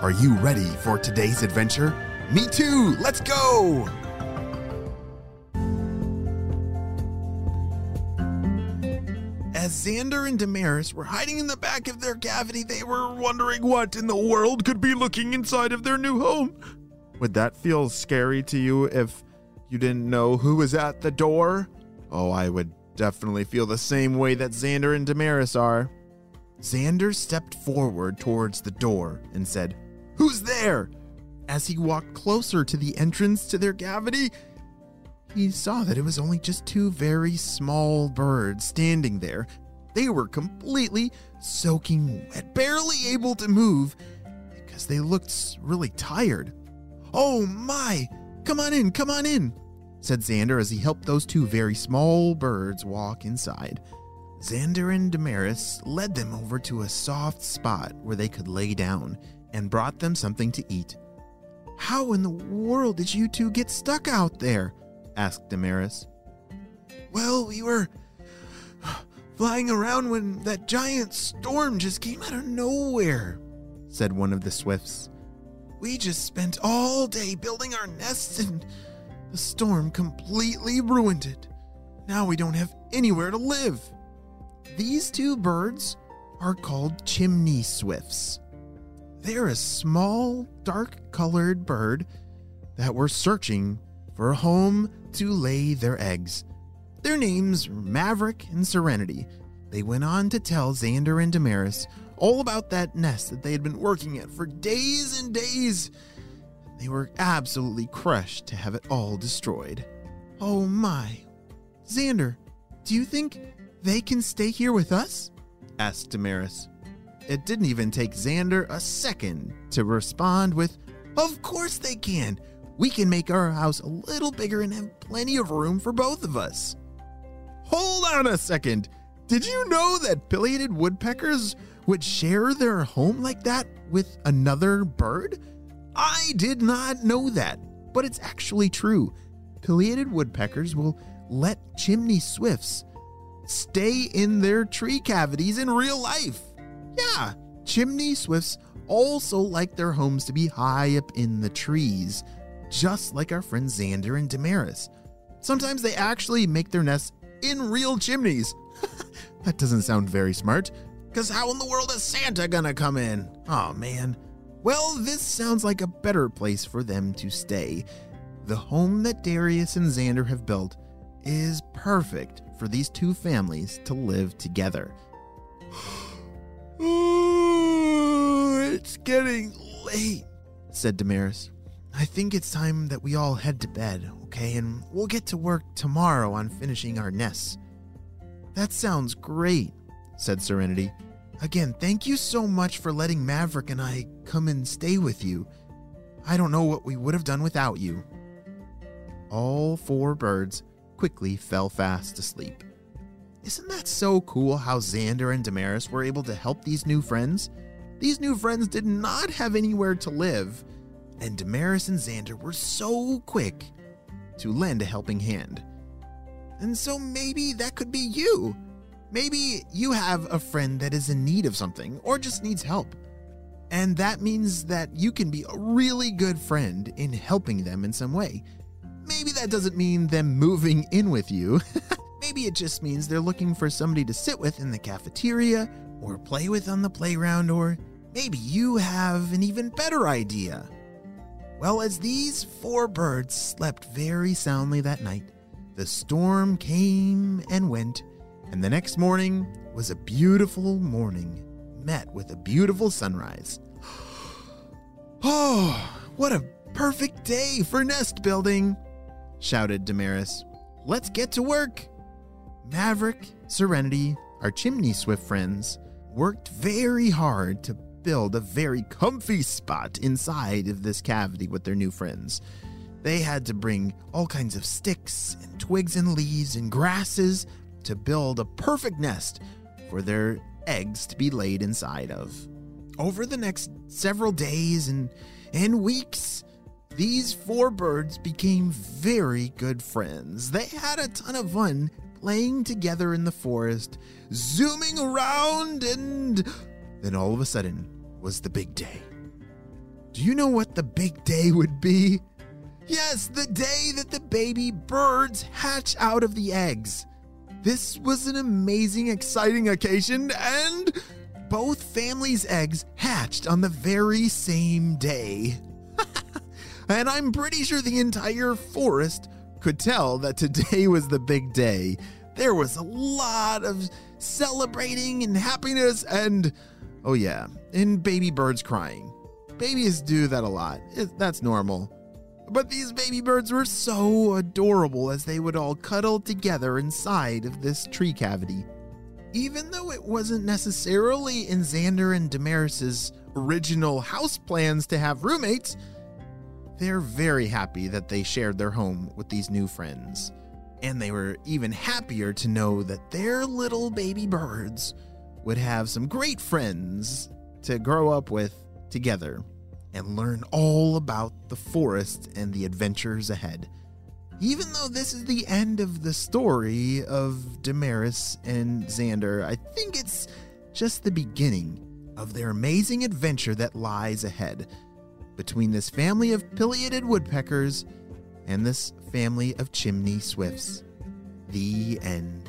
are you ready for today's adventure? Me too! Let's go! As Xander and Damaris were hiding in the back of their cavity, they were wondering what in the world could be looking inside of their new home. Would that feel scary to you if you didn't know who was at the door? Oh, I would definitely feel the same way that Xander and Damaris are. Xander stepped forward towards the door and said, Who's there? As he walked closer to the entrance to their cavity, he saw that it was only just two very small birds standing there. They were completely soaking wet, barely able to move because they looked really tired. Oh my! Come on in, come on in, said Xander as he helped those two very small birds walk inside. Xander and Damaris led them over to a soft spot where they could lay down and brought them something to eat. How in the world did you two get stuck out there? asked Damaris. Well, we were flying around when that giant storm just came out of nowhere, said one of the Swifts. We just spent all day building our nests and the storm completely ruined it. Now we don't have anywhere to live. These two birds are called chimney swifts. They're a small, dark colored bird that were searching for a home to lay their eggs. Their names Maverick and Serenity. They went on to tell Xander and Damaris all about that nest that they had been working at for days and days. They were absolutely crushed to have it all destroyed. Oh my. Xander, do you think they can stay here with us? asked Damaris. It didn't even take Xander a second to respond with, Of course they can. We can make our house a little bigger and have plenty of room for both of us. Hold on a second. Did you know that pileated woodpeckers would share their home like that with another bird? I did not know that, but it's actually true. Pileated woodpeckers will let chimney swifts stay in their tree cavities in real life. Yeah, chimney swifts also like their homes to be high up in the trees, just like our friends Xander and Damaris. Sometimes they actually make their nests in real chimneys. that doesn't sound very smart, because how in the world is Santa gonna come in? Oh man. Well, this sounds like a better place for them to stay. The home that Darius and Xander have built is perfect for these two families to live together. it's getting late, said Damaris. I think it's time that we all head to bed, okay? And we'll get to work tomorrow on finishing our nests. That sounds great, said Serenity. Again, thank you so much for letting Maverick and I come and stay with you. I don't know what we would have done without you. All four birds quickly fell fast asleep. Isn't that so cool how Xander and Damaris were able to help these new friends? These new friends did not have anywhere to live, and Damaris and Xander were so quick to lend a helping hand. And so maybe that could be you. Maybe you have a friend that is in need of something or just needs help. And that means that you can be a really good friend in helping them in some way. Maybe that doesn't mean them moving in with you. Maybe it just means they're looking for somebody to sit with in the cafeteria, or play with on the playground, or maybe you have an even better idea. Well, as these four birds slept very soundly that night, the storm came and went, and the next morning was a beautiful morning, met with a beautiful sunrise. Oh, what a perfect day for nest building, shouted Damaris. Let's get to work. Maverick, Serenity, our chimney swift friends, worked very hard to build a very comfy spot inside of this cavity with their new friends. They had to bring all kinds of sticks and twigs and leaves and grasses to build a perfect nest for their eggs to be laid inside of. Over the next several days and, and weeks, these four birds became very good friends. They had a ton of fun playing together in the forest, zooming around, and then all of a sudden was the big day. Do you know what the big day would be? Yes, the day that the baby birds hatch out of the eggs. This was an amazing, exciting occasion, and both families' eggs hatched on the very same day. and I'm pretty sure the entire forest could tell that today was the big day. There was a lot of celebrating and happiness, and oh, yeah, and baby birds crying. Babies do that a lot, it, that's normal. But these baby birds were so adorable as they would all cuddle together inside of this tree cavity. Even though it wasn't necessarily in Xander and Damaris's original house plans to have roommates, they're very happy that they shared their home with these new friends. And they were even happier to know that their little baby birds would have some great friends to grow up with together and learn all about the forest and the adventures ahead. Even though this is the end of the story of Damaris and Xander, I think it's just the beginning of their amazing adventure that lies ahead between this family of pileated woodpeckers and this family of chimney swifts. The end.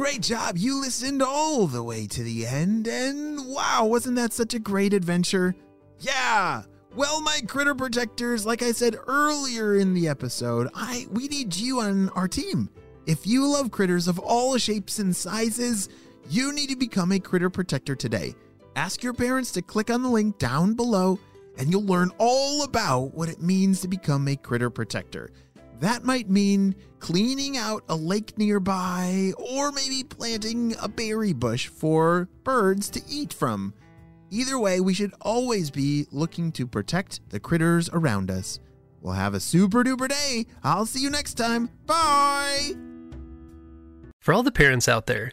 Great job. You listened all the way to the end, and wow, wasn't that such a great adventure? Yeah. Well, my critter protectors, like I said earlier in the episode, I we need you on our team. If you love critters of all shapes and sizes, you need to become a critter protector today. Ask your parents to click on the link down below and you'll learn all about what it means to become a critter protector. That might mean cleaning out a lake nearby, or maybe planting a berry bush for birds to eat from. Either way, we should always be looking to protect the critters around us. We'll have a super duper day. I'll see you next time. Bye! For all the parents out there,